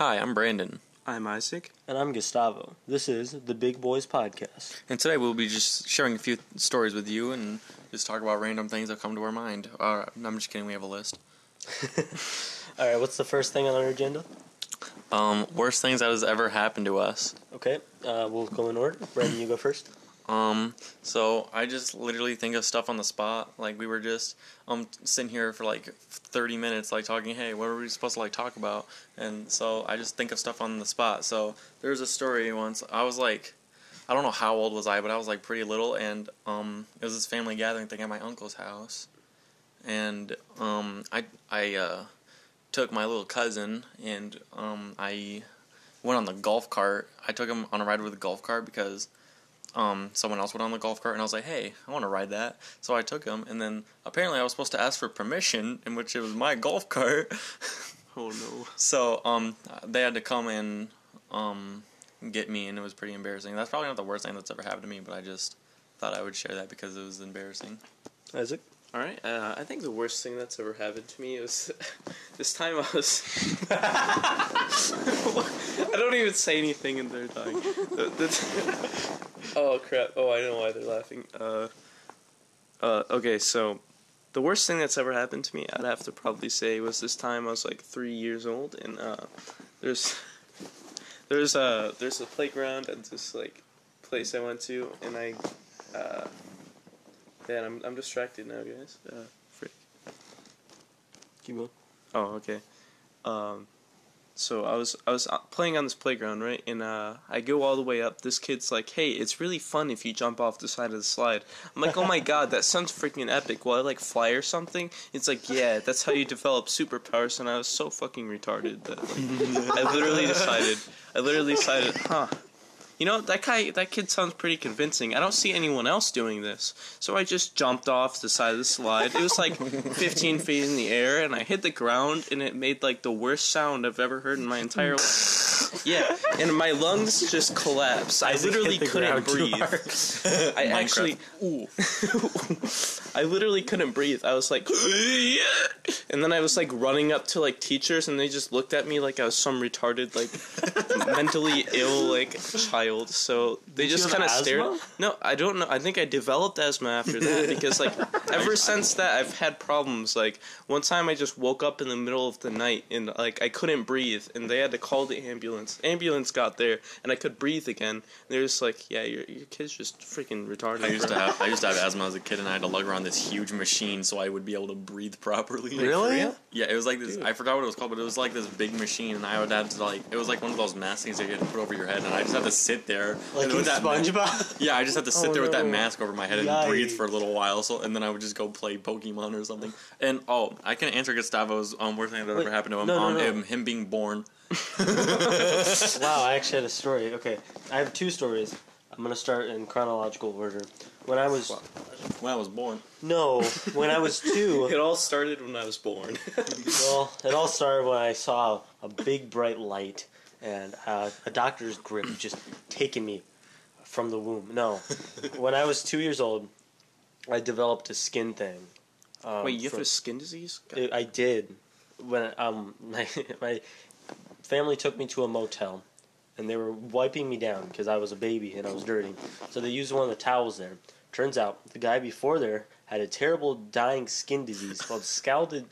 Hi, I'm Brandon, I'm Izak. And I'm Gustavo. This is the Big Boys Podcast. and today we'll be just sharing a few stories with you and just talk about random things that come to our mind. Uh, I'm just kidding, we have a list. All right, what's the first thing on our agenda? Um, worst things that has ever happened to us. Okay, uh, we'll go in order. Brandon, you go first. Um, so I just literally think of stuff on the spot. Like we were just um sitting here for like 30 minutes, like talking. Hey, what are we supposed to like talk about? And so I just think of stuff on the spot. So there's a story once. I was like, I don't know how old was I, but I was like pretty little, and um it was this family gathering thing at my uncle's house, and um I I uh took my little cousin and um I went on the golf cart. I took him on a ride with the golf cart because um, someone else went on the golf cart, and I was like, "Hey, I want to ride that." So I took him, and then apparently I was supposed to ask for permission, in which it was my golf cart. Oh no. so um, they had to come and um, get me, and it was pretty embarrassing. That's probably not the worst thing that's ever happened to me, but I just thought I would share that because it was embarrassing. Izak. All right. Uh, I think the worst thing that's ever happened to me was this time I was. I don't even say anything and they're dying. Oh crap! Oh, I know why they're laughing. Uh, uh, okay, so the worst thing that's ever happened to me, I'd have to probably say, was this time I was like three years old, and uh, there's there's a there's a playground at this like place I went to, and I. Man, I'm I'm distracted now, guys. Uh, frick. Keep going. Oh, okay. Um, so I was I was uh, playing on this playground, right? And uh, I go all the way up. This kid's like, "Hey, it's really fun if you jump off the side of the slide." I'm like, "Oh my god, that sounds freaking epic!" Will I like fly or something? It's like, "Yeah, that's how you develop superpowers." And I was so fucking retarded that like, I literally decided, I literally decided, huh. You know that guy, that kid sounds pretty convincing. I don't see anyone else doing this, so I just jumped off the side of the slide. It was like 15 feet in the air, and I hit the ground, and it made like the worst sound I've ever heard in my entire life. Yeah, and my lungs just collapsed. I literally couldn't breathe. I actually, ooh, I literally couldn't breathe. I was like, and then I was like running up to like teachers, and they just looked at me like I was some retarded, like mentally ill like child. So they Did just kind of stared. asthma? No, I don't know. I think I developed asthma after that because like ever since that I've had problems. Like one time I just woke up in the middle of the night and like I couldn't breathe, and they had to call the ambulance. Ambulance got there, and I could breathe again. They're just like, yeah, your your kid's just freaking retarded. I used to have I used to have asthma as a kid, and I had to lug around this huge machine so I would be able to breathe properly. Really? Yeah, it was like this. I forgot what it was called, but it was like this big machine, and I would have to like. It was like one of those mask things that you had to put over your head, and I just had to sit there. Like and in with that SpongeBob. yeah, I just had to sit Oh, there with that mask over my head and breathe for a little while. So, and then I would just go play Pokemon or something. And oh, I can answer Gustavo's um, worst thing that Wait, ever happened to him. no, no, um, no. Him, him being born. wow, I actually had a story. Okay, I have two stories. I'm gonna start in chronological order. When I was When I was born. no, when I was two, It all started when I was born. Well, it all started when I saw a big bright light and uh, a doctor's grip just taking me from the womb. No, when I was two years old, I developed a skin thing. Um, Wait, you have a skin disease? I- I did when um my my family took me to a motel and they were wiping me down because I was a baby and I was dirty. So they used one of the towels there. Turns out the guy before there had a terrible dying skin disease called scalded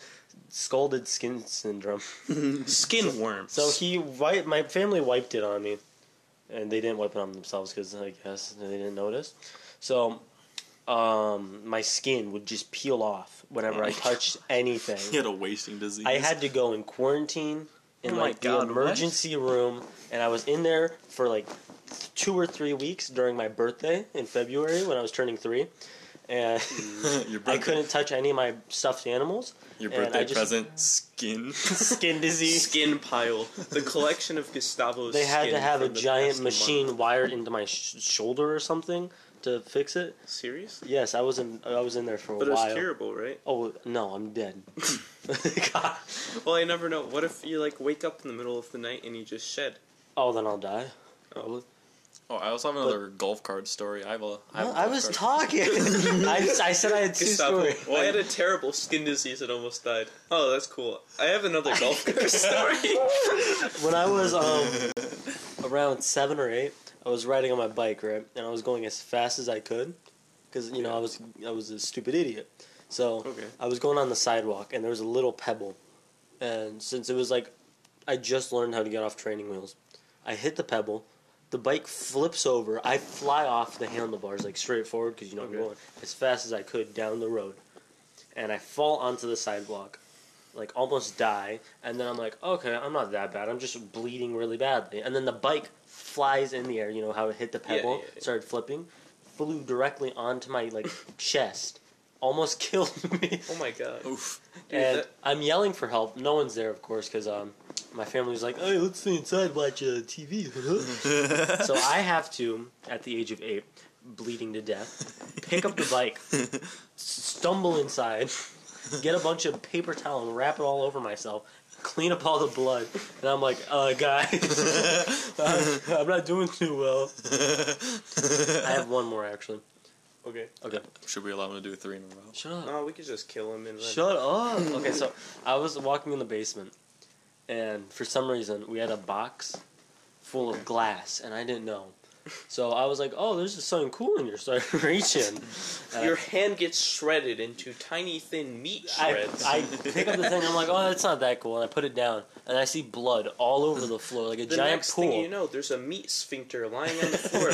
scalded skin syndrome. Skin worms. So he wiped my family wiped it on me, and they didn't wipe it on themselves because I guess they didn't notice. So, um, my skin would just peel off whenever I touched anything. He had a wasting disease. I had to go in quarantine in Oh like God, the what? emergency room, and I was in there for like two or three weeks during my birthday in February when I was turning three, and mm. your I couldn't touch any of my stuffed animals. Your birthday just- present, skin. Skin disease. skin pile. The collection of Gustavo's They had to have a giant machine month. wired into my sh- shoulder or something to fix it. Serious? Yes, I was in. I was in there for a But it was while. curable, right? Oh no, I'm dead. God. Well, I never know. What if you like wake up in the middle of the night and you just shed? Oh, then I'll die. Oh. Oh, I also have another golf card story. I have a. I, have a I golf was cart. talking. I, I said I had two Gustavo, stories. I had a terrible skin disease and almost died. Oh, that's cool. I have another golf card story. When I was um around seven or eight, I was riding on my bike, right, and I was going as fast as I could, because you know I was I was a stupid idiot. So Okay. I was going on the sidewalk, and there was a little pebble, and since it was like, I just learned how to get off training wheels, I hit the pebble. The bike flips over. I fly off the handlebars like straight forward because you know Okay. I'm going as fast as I could down the road, and I fall onto the sidewalk, like almost die. And then I'm like, okay, I'm not that bad. I'm just bleeding really badly. And then the bike flies in the air. You know how it hit the Yeah, pebble, yeah, yeah. started flipping, flew directly onto my like chest, almost killed me. Oh my god. Oof. Dude, and that- I'm yelling for help. No one's there, of course, because um, my family was like, "Hey, let's stay inside, watch uh, TV." so I have to, at the age of eight, bleeding to death, pick up the bike, stumble inside, get a bunch of paper towel and wrap it all over myself, clean up all the blood, and I'm like, "Uh, guys, I'm, I'm not doing too well." I have one more actually. Okay. Okay, Should we allow him to do three in a row? shut up. No, we could just kill him and then. Shut up. Okay, so I was walking in the basement, and for some reason we had a box full of glass, and I didn't know. So I was like, "Oh, there's just something cool in here." So I reach in. Your hand gets shredded into tiny, thin meat shreds. I pick up the thing. I'm like, "Oh, that's not that cool," and I put it down, and I see blood all over the floor, like a the giant next pool. thing you know, there's a meat sphincter lying on the floor.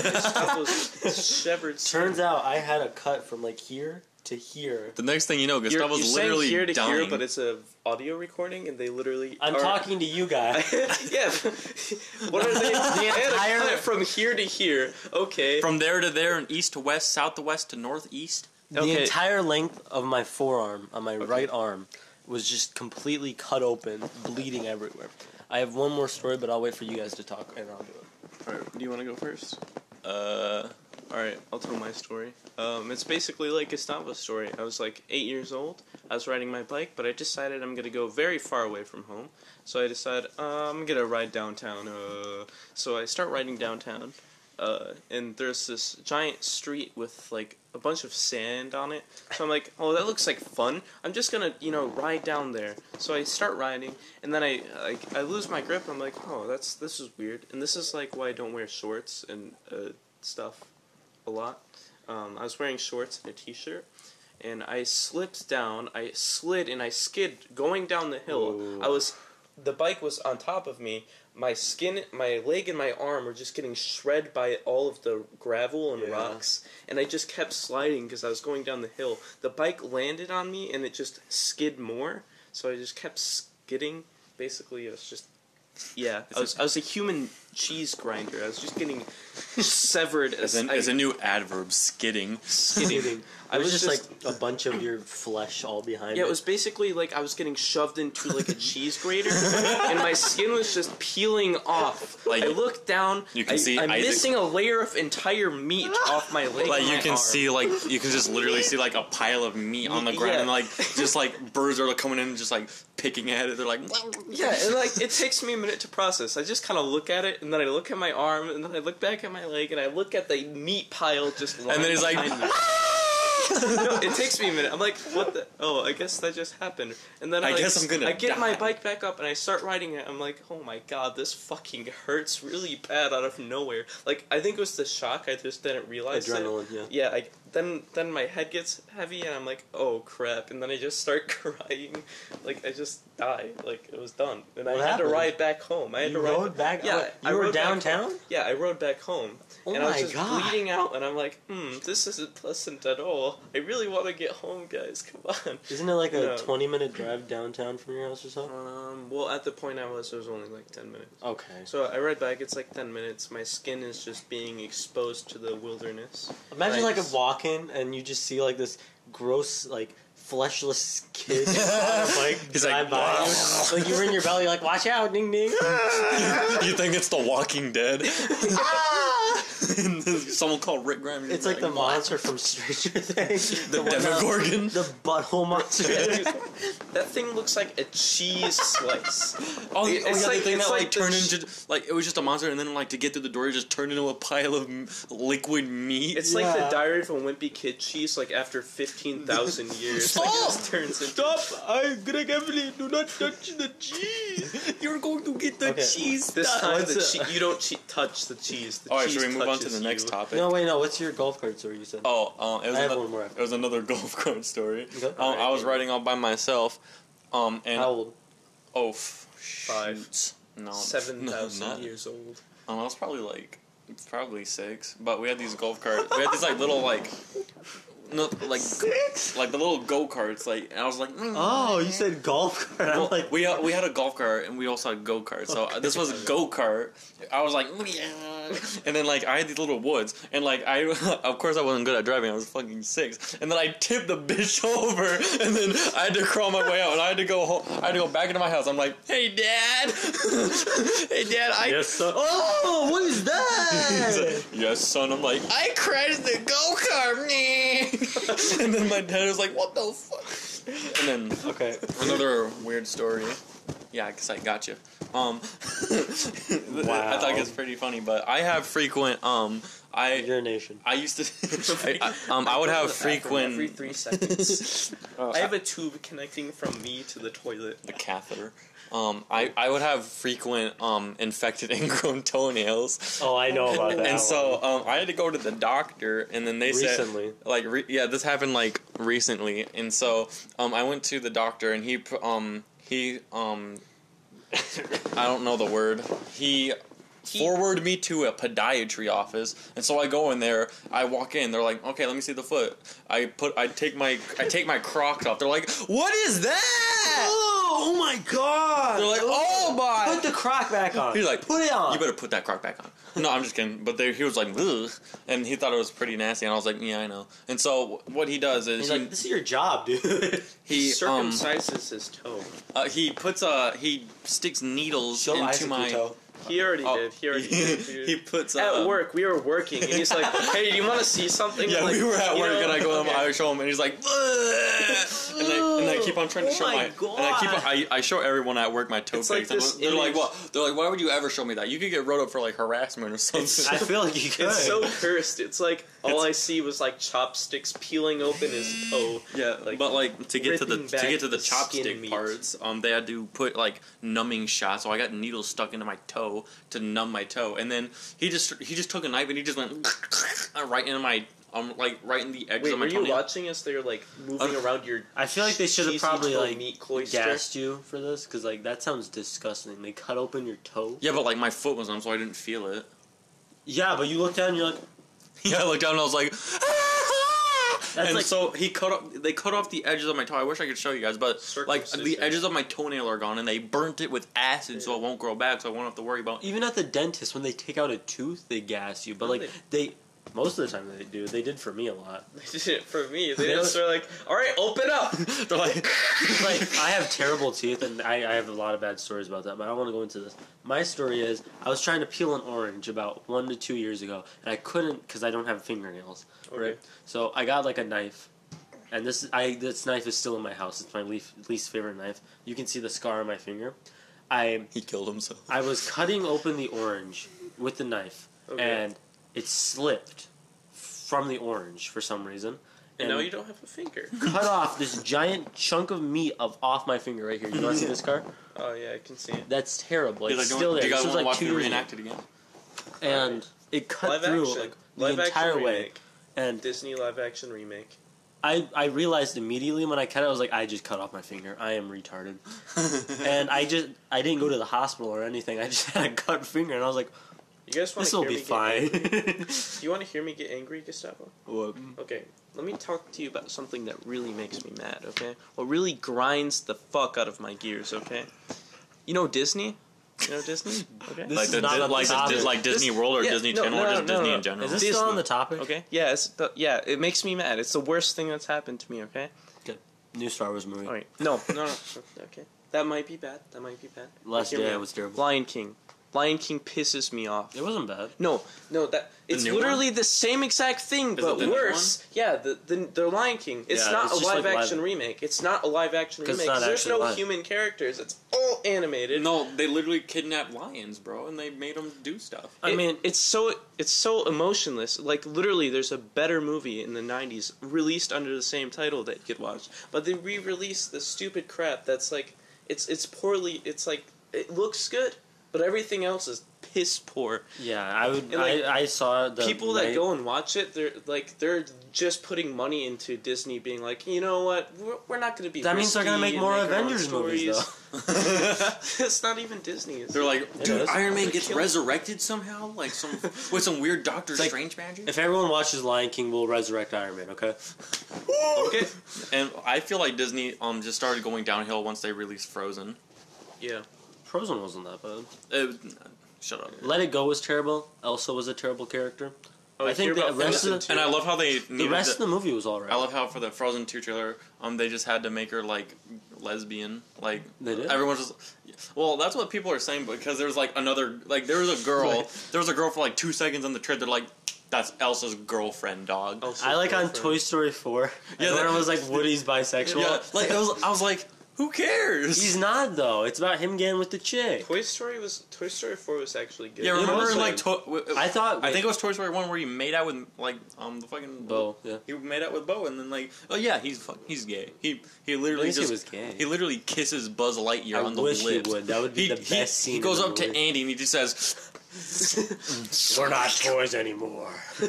Severed. Turns out I had a cut from like here to here. The next thing you know, You're, Gustavo's you're literally here to dying. here, but it's a audio recording, and they literally. I'm are- talking to you guys. yeah. what are they? The I had a entire- from here to here. Okay. From there to there, and east to west, south to west to northeast. The entire length of my forearm, on my right arm, was just completely cut open, bleeding everywhere. I have one more story, but I'll wait for you guys to talk, and I'll do it. Alright, do you want to go first? Uh, Alright, I'll tell my story. Um, it's basically like Gustavo's story. I was like eight years old. I was riding my bike, but I decided I'm gonna go very far away from home. So I decided uh, I'm gonna ride downtown. Uh, so I start riding downtown, uh, and there's this giant street with like a bunch of sand on it. So I'm like, oh, that looks like fun. I'm just gonna, you know, ride down there. So I start riding, and then I like I lose my grip. I'm like, oh, that's this is weird. And this is like why I don't wear shorts and uh, stuff a lot. Um, I was wearing shorts and a t-shirt, and I slipped down. I slid and I skid going down the hill. Ooh. I was, the bike was on top of me. My skin, my leg, and my arm were just getting shred by all of the gravel and Yeah. rocks, and I just kept sliding because I was going down the hill. The bike landed on me, and it just skid more. So I just kept skidding. Basically, it was just. Yeah, I was, I was a human cheese grinder. I was just getting severed as, as, in, I, as a new adverb, skidding. skidding. I I was was just, just like a bunch of your flesh all behind. Yeah, it was basically like I was getting shoved into like a cheese grater, and my skin was just peeling off. Like, I looked down, you can I, see I'm Izak- missing a layer of entire meat off my leg. Like you my can arm. see, like you can just literally see like a pile of meat on the ground, Yeah. and like just like birds are coming in, and just like picking at it. They're like, Yeah, and like it takes me a minute to process. I just kind of look at it, and then I look at my arm, and then I look back at my leg, and I look at the meat pile just. and then he's like, lying behind me. no, it takes me a minute. I'm like, what the? Oh, I guess that just happened. And then I, I like, guess I'm gonna I get my bike back up and I start riding it. I'm like, oh my god, this fucking hurts really bad out of nowhere. Like I think it was the shock. I just didn't realize. it. adrenaline. Yeah. Yeah, I, then then my head gets heavy and I'm like, oh crap, and then I just start crying, like I just die, like it was done, and What I had to ride back home. I had You to ride rode back. Yeah, oh, I you were rode downtown. Yeah, I rode back home, Oh and I was just God. bleeding out, and I'm like, hmm, this isn't pleasant at all. I really want to get home, guys. Come on. Isn't it like a No. twenty minute drive downtown from your house or something? Um, well, at the point I was, it was only like ten minutes. Okay. So I ride back. It's like ten minutes. My skin is just being exposed to the wilderness. Imagine like a Nice. Walk in and you just see like this gross like fleshless kid on a bike He's drive like, by you. Like you ring your belly like, watch out, ding ding. you think it's The Walking Dead? and someone called Rick Grimes. It's like the monster from Stranger Things. The one that- Demogorgon. The butthole monster. that thing looks like a cheese slice. Oh, It- oh it's yeah, like- the thing it's that like, like turned into like it was just a monster, and then like to get through the door, it just turned into a pile of liquid meat. It's like the Diary of a Wimpy Kid cheese. Like after fifteen thousand years, like, it just turns into. Stop! I, Greg Heffley, do not touch the cheese. You're going to get the Okay. cheese. This time, What's the it- che- you don't che- touch the cheese. The All right, cheese should we move on to touches the next you. topic? no, wait, no. What's your golf cart story you said? Oh, um, it was I have ano- one more after. It was another golf cart story. Okay. Um, I was riding all by myself, um, and How old? oh, f- Five. shoot. No, Seven no, years old. Um, I was probably like, probably six. But we had these golf carts. We had these like little like, no, like like the little go karts. Like, and I was like, mm. Oh, you said golf cart. I'm Well, like, we uh, we had a golf cart and we also had a go kart. So uh, this was a go kart. I was like, yeah. And then like I had these little woods and like I of course I wasn't good at driving. I was fucking six. And then I tipped the bitch over and then I had to crawl my way out and I had to go home. I had to go back into my house. I'm like, hey dad, hey dad, I. yes, son. Oh, what is that? like, yes, son. I'm like, I crashed the go kart, and then my dad was like, what the fuck? And then okay. Another weird story. Yeah, I guess I got you. Um, I thought it was pretty funny, but I have frequent. Um, I Urination. I used to. I, I, um, I would have frequent every three seconds. uh, I have a tube connecting from me to the toilet. the catheter. Um, I, I would have frequent um infected ingrown toenails, Oh, I know about that. and so um I had to go to the doctor, and then they said like re- yeah this happened like recently and so um i went to the doctor and he um he um i don't know the word. He forwarded me to a podiatry office and so i go in there i walk in they're like okay let me see the foot i put i take my i take my crocs off they're like what is that Oh, oh my god! they're like oh my Put the crock back on. He's like, put it on. you better put that crock back on. No, I'm just kidding. But they, he was like, Ugh, and he thought it was pretty nasty, and I was like, yeah, I know. And so what he does is He's he, like, this is your job, dude. he um circumcises his toe. uh, he puts a he sticks needles Show into Izak my. toe. He already Oh, did. He already did. Dude. he puts At work, we were working, and he's like, "Hey, do you want to see something?" Yeah, Like, we were at you work, know, and I go, okay. I show him, and he's like, "Ugh," and I, and I keep on trying to Oh show my my, and I keep, God. I, I show everyone at work my toe It's like pics. and this they're like, image- what? They're like, why would you ever show me that? You could get wrote up for like harassment or something. I feel like you could. It's so cursed. It's like all It's- I see was like chopsticks peeling open his toe. Yeah, Like, but like to get to the to get to the the chopstick meat. parts, um, they had to put like numbing shots. So I got needles stuck into my toe to numb my toe, and then he just he just took a knife and he just went right into my um like right in the edge Wait, of my were you watching as they're like moving Uh, around your? I feel like they should have cheesy probably toe like meat cloister? gassed you for this because like that sounds disgusting. They cut open your toe. Yeah, but like my foot was numb, so I didn't feel it. Yeah, but you look down and you're like, Yeah, I looked down and I was like, That's and like- so he cut off. They cut off the edges of my toe. I wish I could show you guys, but like the edges of my toenail are gone, and they burnt it with acid, so it won't grow back. So I won't have to worry about. even at the dentist when they take out a tooth, they gas you. But like they, most of the time they do. They did for me a lot. They did it for me. They Really? just are like, "All right, open up." They're like, like I have terrible teeth, and I, I have a lot of bad stories about that. But I don't want to go into this. My story is I was trying to peel an orange about one to two years ago, and I couldn't because I don't have fingernails. Right. So I got like a knife, and this I this knife is still in my house. It's my least least favorite knife. You can see the scar on my finger. I he killed himself. I was cutting open the orange with the knife, Okay. and it slipped from the orange for some reason. And now you don't have a finger. cut off this giant chunk of meat of off my finger right here. You want to see this scar? Oh yeah, I can see it. That's terrible. It's like, still do there. you guys This was want to like watch two me years reenact it again? ago. and it cut live through action, like live the entire action way. remake. And Disney live action remake. I, I realized immediately when I cut it, I was like, I just cut off my finger. I am retarded. and I just I didn't go to the hospital or anything. I just had a cut finger, and I was like, You guys want this to will hear be me get fine. angry? Do you want to hear me get angry, Gustavo? What? Okay, let me talk to you about something that really makes me mad. Okay, what really grinds the fuck out of my gears. Okay, you know Disney. You know Disney. Okay. This like is the, not Di- on like, the, topic. Like Disney This- World or yeah, Disney no, Channel no, or just no, Disney no. in general. Is this Disney. still on the topic? Okay. Yeah, it's the, yeah. It makes me mad. It's the worst thing that's happened to me. Okay. Good. New Star Wars movie. All right. No, no, no. Okay. That might be bad. That might be bad. Last Hear me Jedi was terrible. Lion King. Lion King pisses me off. It wasn't bad. No, no, that it's new literally the same exact thing, Is but the new worse. Yeah, the, the the Lion King. It's Yeah, not it's a just live like action live- remake. It's not a live action 'Cause it's remake. 'cause not there's actually no live. human characters. It's all animated. No, they literally kidnapped lions, bro, and they made them do stuff. I It- mean- it's so it's so emotionless. Like literally, there's a better movie in the '90s released under the same title that you could watch, but they re-released the stupid crap that's like it's it's poorly. It's like it looks good, but everything else is piss poor. Yeah, I would. And, like, I, I saw the People that night- go and watch it, they're like they're just putting money into Disney, being like, you know what, we're, we're not going to be. That means they're gonna make more our own Avengers movies, stories." it's not even Disney. It's They're like, It dude, is. Iron Man They're gets killing- resurrected somehow, like some with some weird Doctor like- Strange magic. If everyone watches Lion King, we'll resurrect Iron Man. Okay. okay. And I feel like Disney um just started going downhill once they released Frozen. Yeah. Frozen wasn't that bad. It, shut up. Let It Go was terrible. Elsa was a terrible character. Oh, I think the rest of the- And I love how they The rest to- of the movie was alright. I love how for the Frozen two trailer, um, they just had to make her like lesbian. Like They did? Everyone just. Well, that's what people are saying because there's like another like there was a girl. Right. There was a girl for like two seconds in the trailer. They're like, that's Elsa's girlfriend, dog. Elsa's I like on. Toy Story 4. Yeah, everyone was like, Woody's bisexual. Yeah, like it was, I was like, who cares? He's not though. It's about him getting with the chick. Toy Story was Toy Story Four was actually good. yeah, It remember was like like- to- w- I thought. I think it was Toy Story one where he made out with like um the fucking Bo. Yeah. He made out with Bo, and then like, oh yeah, he's fuck, he's gay. He he literally At least he just was gay. he literally kisses Buzz Lightyear I on the wish he lips. would. That would be he, the he- best scene He goes in the up to movie. Andy and he just says, We're not toys anymore.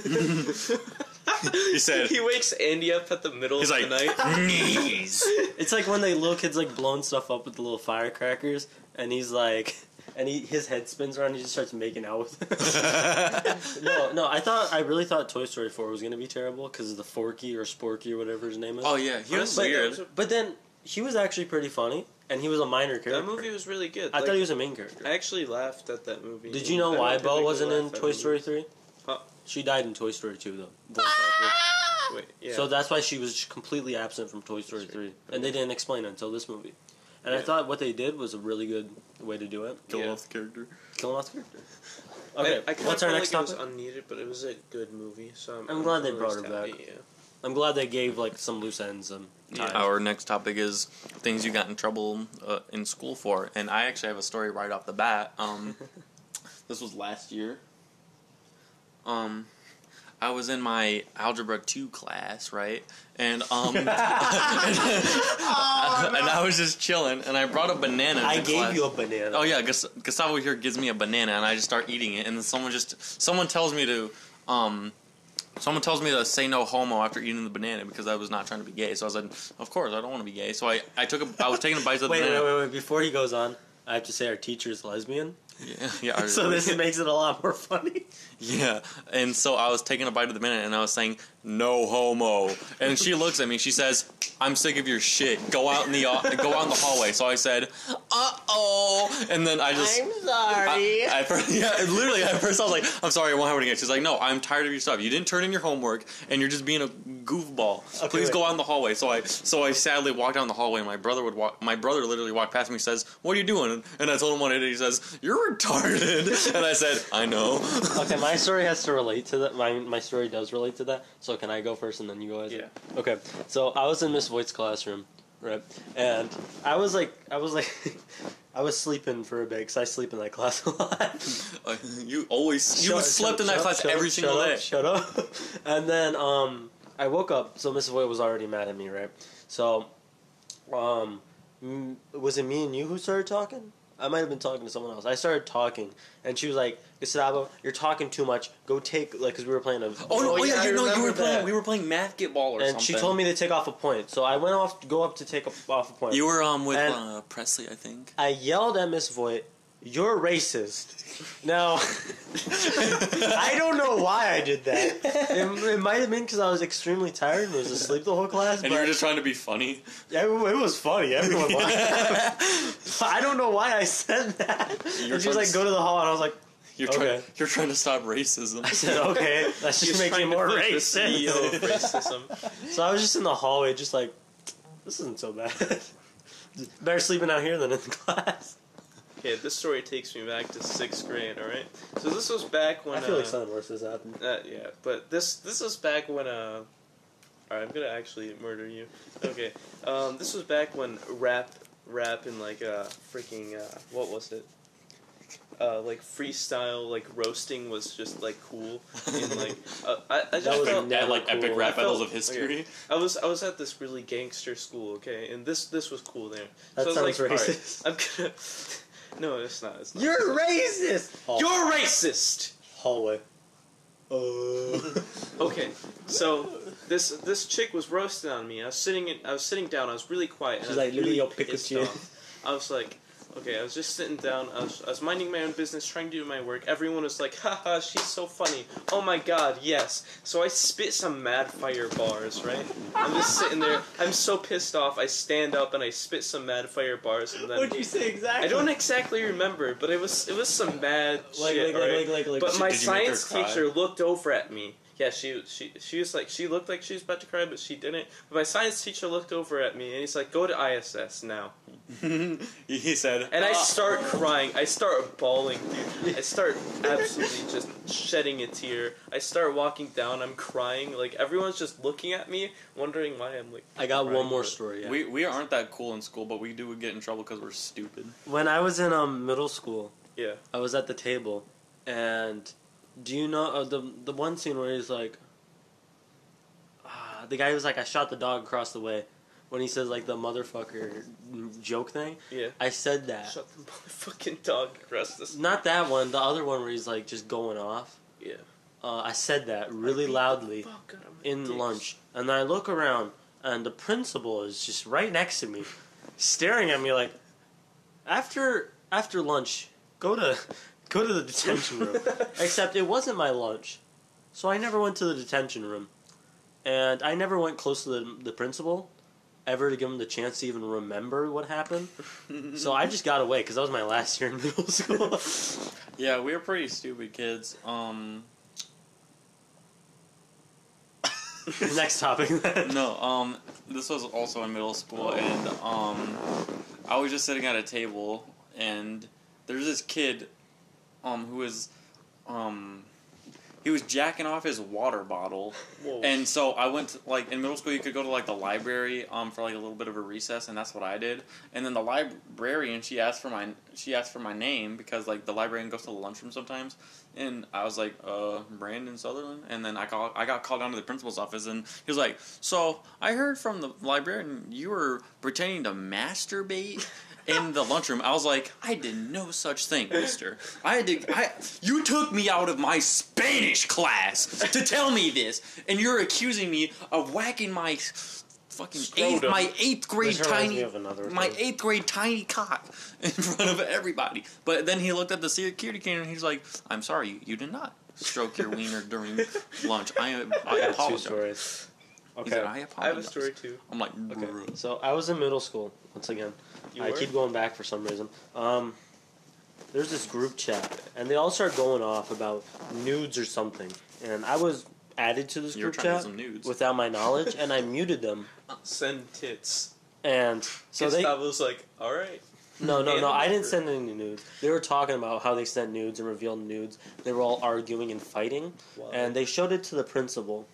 he said, he wakes Andy up at the middle he's of like, the night. knees. It's like when the little kids like blowing stuff up with the little firecrackers, and he's like, and he his head spins around, and he just starts making out with. Them. no, no, I thought I really thought Toy Story Four was gonna be terrible because of the Forky or Sporky or whatever his name is. oh yeah, he was But- weird. But then he was actually pretty funny, and he was a minor character. That movie was really good. I Like, thought he was a main character. I actually laughed at that movie. Did you know That why movie Bo wasn't in Toy that Story. Three? Huh? She died in Toy Story Two though. Voice actor. Wait, yeah. So that's why she was completely absent from Toy Story 3. And they didn't explain it until this movie. And I Yeah. thought what they did was a really good way to do it. Kill Yeah. off the character. Killing off the character. Okay, I, kinda what's our felt next like topic? It was unneeded, but it was a good movie. So I'm, I'm glad they brought least her back. Yeah. I'm glad they gave like some loose ends and Yeah. ties. Our next topic is things you got in trouble uh, in school for, and I actually have a story right off the bat. Um, this was last year. Um, I was in my algebra two class, right, and um, and, I was just chilling, and I brought a banana. I gave class. you a banana. Oh yeah, Gustavo here gives me a banana, and I just start eating it, and then someone just someone tells me to um. Someone tells me to say no homo after eating the banana because I was not trying to be gay. So I said, "Of course, I don't want to be gay." So I, I took a I was taking a bite of the Wait, wait, banana. wait, wait. Before he goes on, I have to say our teacher is lesbian. Yeah, yeah, So this makes it a lot more funny. yeah. And so I was taking a bite of the minute, and I was saying, "No homo." And she looks at me. She says, "I'm sick of your shit. Go out in the uh, go out in the hallway." So I said, "Uh oh," and then I just. I'm sorry. I, I first, yeah, literally. At first, I was like, "I'm sorry, I won't have it again." She's like, "No, I'm tired of your stuff. You didn't turn in your homework, and you're just being a goofball. Okay, Please wait. go out in the hallway." So I, so I sadly walked down the hallway, and my brother would walk. My brother literally walked past me. And says, "What are you doing?" And I told him what I did. He says, "You're retarded," and I said, "I know." okay, my story has to relate to that. My my story does relate to that. So can I go first and then you go? Izak? Yeah. Okay. So I was in Miss Voigt's classroom, right? And I was like, I was like, I was sleeping for a bit because I sleep in that class a lot. Uh, you always you Shut- slept shut- in that shut class every single up, day. Shut up. and then um, I woke up. So Miss Voigt was already mad at me, right? So, um, m- was it me and you who started talking? I might have been talking to someone else. I started talking, and she was like, "Gustavo, you're talking too much. Go take like because we were playing a." Oh, no, Oh, oh yeah, yeah, you know you were playing. We were playing math get ball or and something. she told me to take off a point. So I went off to go up to take a, off a point. you were um with uh, Presley, I think. I yelled at Miss Voigt, "You're racist." Now, I don't know why I did that. It, it might have been because I was extremely tired and was asleep the whole class. And you were just trying to be funny. Yeah, it, it was funny. Everyone laughed. I don't know why I said that. You're and she was like, to- "Go to the hall," and I was like, You're Okay. trying. You're trying to stop racism. "I said okay, that He just was makes me trying to more racist." CEO of racism. So I was just in the hallway, just like, "This isn't so bad. Better sleeping out here than in the class." Okay, this story takes me back to sixth grade. All right, so this was back when I feel uh, like something worse has happened. Uh, yeah, but this this was back when uh. Alright, I'm gonna actually murder you. Okay, um, this was back when rap, rap, and like uh, freaking uh, what was it? Uh, like freestyle, like roasting was just like cool. And like, uh, I, I just That was felt, never At like epic rap battles of history. I was I was at this really gangster school, okay, and this this was cool there. That so I was sounds like, alright, racist. I'm gonna. No, it's not. It's not. You're racist. Hall- You're racist. hallway. Uh. Okay, so this this chick was roasting on me. I was sitting in, I was sitting down. I was really quiet. She's like, "Look at really your pissed Pikachu." off. I was like, okay. I was just sitting down. I was, I was minding my own business, trying to do my work. Everyone was like, haha, she's so funny. Oh my god, yes. So I spit some mad fire bars, right? I'm just sitting there. I'm so pissed off. I stand up and I spit some mad fire bars, and then What'd you say exactly? I don't exactly remember, but it was it was some mad like shit. like, alright? like like like But my did you make her science teacher looked over at me. Yeah, she she she was like she looked like she was about to cry, but she didn't. But my science teacher looked over at me and he's like, "Go to ISS now." he said, And I "Ah." start crying. I start bawling, dude. I start absolutely just shedding a tear. I start walking down. I'm crying. Like everyone's just looking at me, wondering why I'm like. I got crying, one more story. Yeah. We we aren't that cool in school, but we do get in trouble because we're stupid. when I was in um middle school, Yeah. I was at the table, and do you know uh, the the one scene where he's like, ah, the guy was like, I shot the dog across the way, when he says like the motherfucker joke thing. Yeah. I said that. Shut the motherfucking dog across this. Not that one. The other one where he's like just going off. Yeah. Uh, I said that really the loudly fuck out of my in dicks. lunch, and then I look around, and the principal is just right next to me, staring at me like, after after lunch, go to go to the detention room. Except it wasn't my lunch, so I never went to the detention room, and I never went close to the the principal, ever to give him the chance to even remember what happened. so I just got away because that was my last year in middle school. Yeah, we were pretty stupid kids. Um, Next topic. No, um, this was also in middle school, and um, I was just sitting at a table, and there's this kid, um, who was, um, he was jacking off his water bottle, Whoa. and so I went to, like in middle school. You could go to like the library um for like a little bit of a recess, and that's what I did. And then the librarian she asked for my she asked for my name because like the librarian goes to the lunchroom sometimes, and I was like uh Brandon Sutherland, and then I call I got called down to the principal's office, and he was like, so I heard from the librarian you were pretending to masturbate. In the lunchroom, I was like, I did no such thing, Mister. I had to. I you took me out of my Spanish class to tell me this, and you're accusing me of whacking my fucking eighth, my eighth grade This reminds me tiny, my thing. eighth grade tiny cock in front of everybody. But then he looked at the security camera and he's like, "I'm sorry, you, you did not stroke your wiener during lunch. I I I two apologize." stories. Okay. said, I apologize. I have a story too. I'm like, Okay. So I was in middle school once again. You I were? keep going back for some reason. Um, there's this group chat, and they all start going off about nudes or something. And I was added to this You were group chat some nudes. without my knowledge, and I muted them. Send tits. And so they Gustavo's like, all right. no no no I didn't send any nudes. They were talking about how they sent nudes and revealed nudes. They were all arguing and fighting, and they showed it to the principal.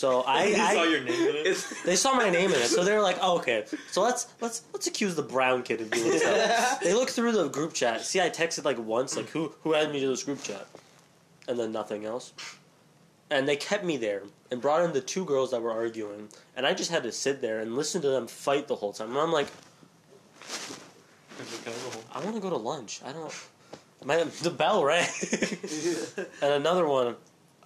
So I, He I saw your name in it. They saw my name in it, so they're like, oh, "Okay, so let's let's let's accuse the brown kid of doing stuff." they look through the group chat. See, I texted like once, like who who added me to this group chat, and then nothing else. And they kept me there and brought in the two girls that were arguing, and I just had to sit there and listen to them fight the whole time. And I'm like, I want to go to lunch. I don't. My the bell rang, and another one.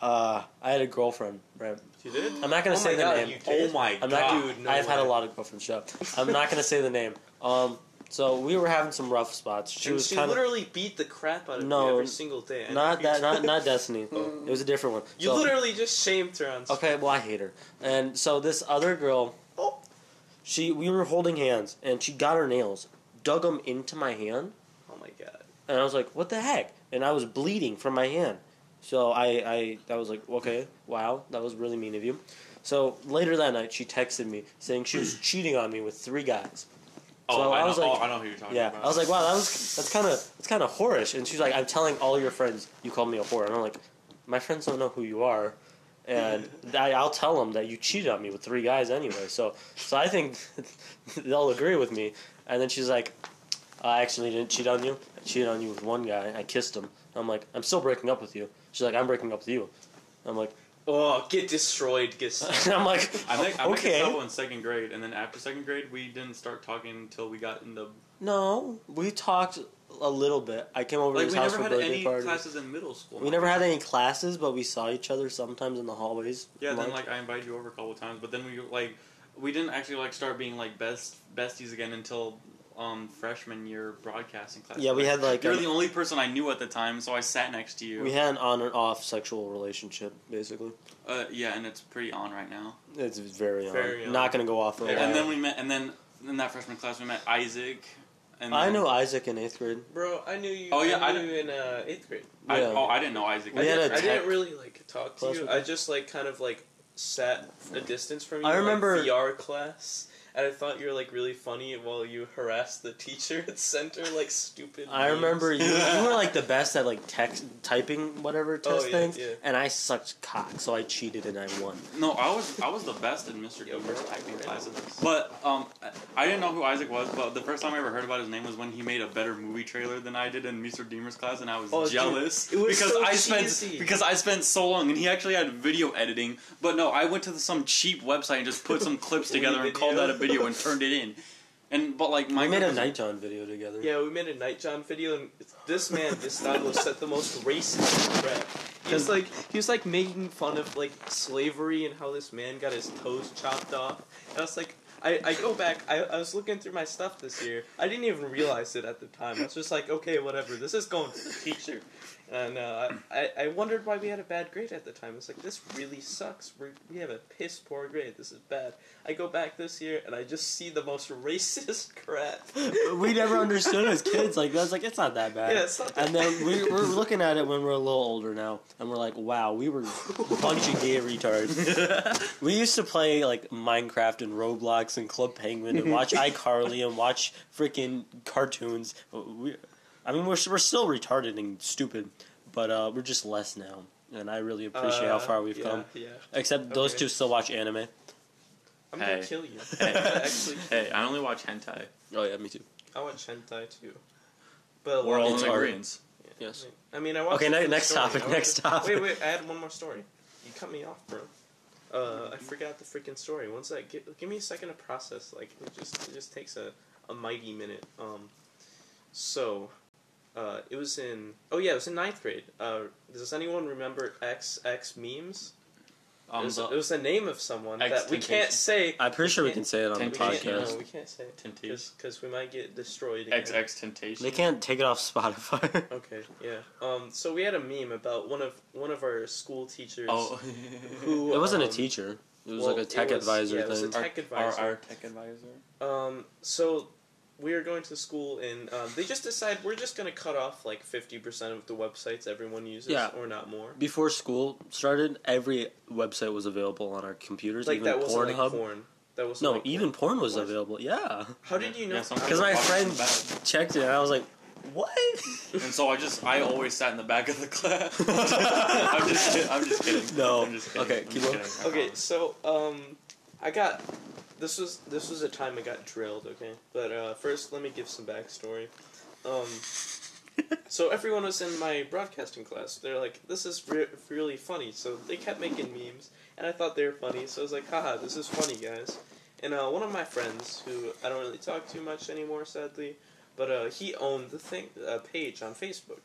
Uh, I had a girlfriend, right? you did? I'm not gonna Oh say my the God, name. you did? Oh my I'm god. not. Dude, no I've had a way. lot of girlfriends. Shut up. I'm not gonna say the name. Um. So we were having some rough spots. She And was she kind of literally beat the crap out of No, me every single day. I not know you that. Not not Destiny. It was a different one. You So- literally just shamed her on. Okay. Well, I hate her. And so this other girl, Oh. she we were holding hands, and she got her nails, dug them into my hand, Oh my god. and I was like, "What the heck?" And I was bleeding from my hand. So I, I, I was like, okay, wow, that was really mean of you. So later that night, she texted me saying she was cheating on me with three guys. Oh, So I, I know, was like- oh, I know who you're talking Yeah, about. I was like, wow, that was that's kind of that's kind of whorish. And she's like, I'm telling all your friends you called me a whore. And I'm like, my friends don't know who you are, and I, I'll tell them that you cheated on me with three guys anyway. So so I think they'll agree with me. And then she's like, I actually didn't cheat on you. I cheated on you with one guy. I kissed him. I'm like, I'm still breaking up with you. She's like, I'm breaking up with you. I'm like, Oh, get destroyed. Get. I'm like, I think I met okay. Gustavo in second grade, and then after second grade, we didn't start talking until we got in the No, we talked a little bit. I came over like. to his We house never for had birthday any parties. classes in middle school. We never had any classes, but we saw each other sometimes in the hallways. Yeah, then like I invited you over a couple times, but then we like we didn't actually like start being like best besties again until um freshman year broadcasting class. Yeah, we had like You're a- the only person I knew at the time, so I sat next to you. we had an on and off sexual relationship, basically. uh, yeah, and it's pretty on right now. It's very, Very on. on. Not going to go off for a And then we met, and then in that freshman class we met Izak. And I then- knew Izak in eighth grade. Bro, I knew you. Oh, yeah, I I knew you in uh, eighth grade. I, Yeah. Oh, I didn't know Izak. We I, had didn't, a I didn't really like talk to you. I just like kind of like sat a distance from you. I remember- like, VR class, and I thought you were like really funny while you harassed the teacher at center like stupid. I memes. remember you, you were like the best at like text typing whatever test Oh, yeah, things, yeah. and I sucked cock, so I cheated and I won. No, I was I was the best in Mr. Yo, Deemer's typing right? classes. But um, I didn't know who Izak was. But the first time I ever heard about his name was when he made a better movie trailer than I did in Mr. Deemer's class, and I was Oh, dude, jealous it was because so I cheesy. spent because I spent so long, and he actually had video editing. But no, I went to the, some cheap website and just put some clips together and called that a video and turned it in. And but like my We made a Nightjohn video together. Yeah, we made a Nightjohn video, and this man Gustavo set the most racist crap. He was like he was like making fun of like slavery and how this man got his toes chopped off. And I was like, I, I go back. I, I was looking through my stuff this year. I didn't even realize it at the time. I was just like, okay, whatever. This is going to the teacher. And uh, I, I wondered why we had a bad grade at the time. It's like this really sucks. we we have a piss poor grade. This is bad. I go back this year and I just see the most racist crap. we never understood as kids. Like that's like it's not that bad. Yeah, it's not that and then we, we're looking at it when we're a little older now, and we're like, wow, we were a bunch of gay retards. we used to play like Minecraft and Roblox and Club Penguin and watch iCarly and watch freaking cartoons. We, I mean, we're we're still retarded and stupid, but uh, we're just less now. And I really appreciate how Uh, far we've yeah, come. Yeah. Except those two still watch anime. I'm Hey. gonna kill you. Hey. Actually, Hey, I only watch hentai. Oh yeah, me too. I watch hentai too. But We're all It's in art. agreement. Yes. I mean, I watched. Okay, ne- next story. topic, next the- topic. Wait, wait. I had one more story. You cut me off, bro. Uh, I forgot the freaking story. Once I give, give me a second to process. Like it just it just takes a, a mighty minute. Um, so, uh, it was in oh yeah, it was in ninth grade. Uh, does anyone remember XX memes? it, Um, was, the it was the name of someone that we X-Temptation. can't say. I'm pretty sure we can say it on the We can't, podcast. no, we can't say it Temptation. because we might get destroyed. Again. XX Temptation. They can't take it off Spotify. Okay, yeah. Um, so we had a meme about one of one of our school teachers. Oh, who it wasn't a um, teacher. It was well, like a tech it was- advisor yeah, it was a thing. tech our, advisor. our tech advisor. Um, so we are going to school and um, they just decide we're just gonna cut off like fifty percent of the websites everyone uses, Yeah. or not more. Before school started, every website was available on our computers. Like even that wasn't Pornhub. like porn. That was no, even porn was What? available. Yeah, How did you know? Yeah, because my friend in the back. checked it, and I was like, "What?" And so I just I always sat in the back of the class. I'm just kidding. I'm just kidding. No. I'm just kidding. Okay, I'm keep going. Okay, so um, I got this was this was a time I got drilled. Okay, but uh, first let me give some backstory. Um, so everyone was in my broadcasting class. They're like, "This is re- really funny." So they kept making memes, and I thought they were funny. So I was like, "Haha, this is funny, guys." And uh, one of my friends, who I don't really talk to much anymore, sadly, but uh, he owned the thing uh, page on Facebook,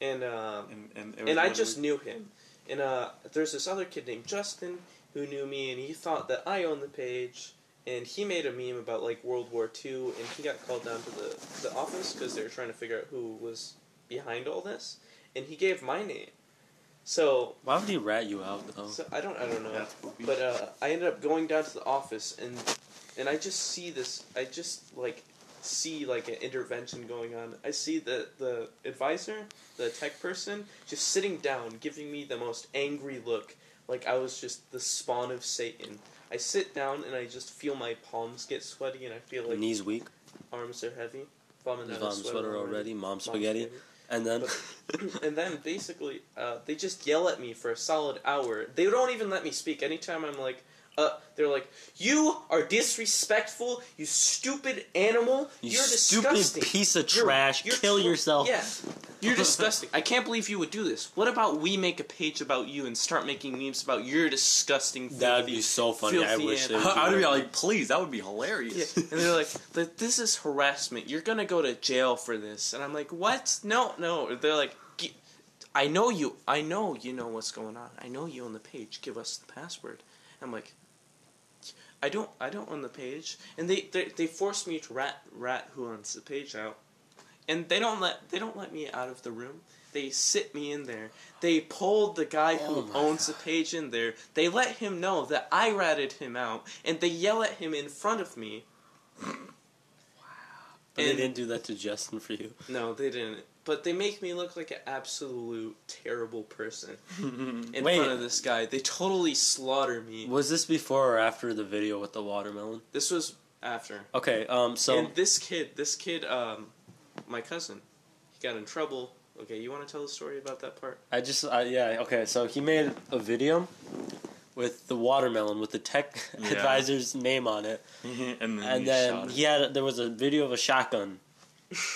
and. Uh, And, and, and I just knew him. And uh, there's this other kid named Justin who knew me, and he thought that I owned the page. And he made a meme about like World War II, and he got called down to the the office because they were trying to figure out who was behind all this. And he gave my name. So, Why would he rat you out though? so I don't I don't know. That's poopy. But uh, I ended up going down to the office and and I just see this. I just like see like an intervention going on. I see the the advisor, the tech person, just sitting down, giving me the most angry look, like I was just the spawn of Satan. I sit down and I just feel my palms get sweaty and I feel like Knees weak. arms are heavy. Vomit His out a mom sweater already, mom Mom spaghetti, and then and then basically, uh, they just yell at me for a solid hour. They don't even let me speak. Anytime I'm like, uh, they're like, "You are disrespectful. You stupid animal. you You're stupid disgusting. piece of You're- trash, you're kill tr- yourself. Yeah, you're disgusting. I can't believe you would do this. What about we make a page about you and start making memes about your disgusting? That'd filthy- be so funny. I filthy wish they animal. would I would be like, please, that would be hilarious. Yeah, and they're like, "Th- "This is harassment. You're gonna go to jail for this." And I'm like, "What? No, no." They're like, "Gi- "I know you. I know you know what's going on. I know you own the page. Give us the password." I'm like, "I don't. I don't own the page." And they they, they forced me to rat rat who owns the page out, and they don't let they don't let me out of the room. They sit me in there. They pulled the guy who Oh owns the page in there. They let him know that I ratted him out, and they yell at him in front of me. But they didn't do that to Justin for you. No, they didn't. But they make me look like an absolute terrible person in Wait. front of this guy. They totally slaughter me. Was this before or after the video with the watermelon? This was after. Okay, um, so and this kid, this kid, um, my cousin, he got in trouble. Okay, you want to tell the story about that part? I just, I, yeah, okay, so he made a video with the watermelon with the tech Yeah. advisor's name on it, and then, and he then he had there was a video of a shotgun,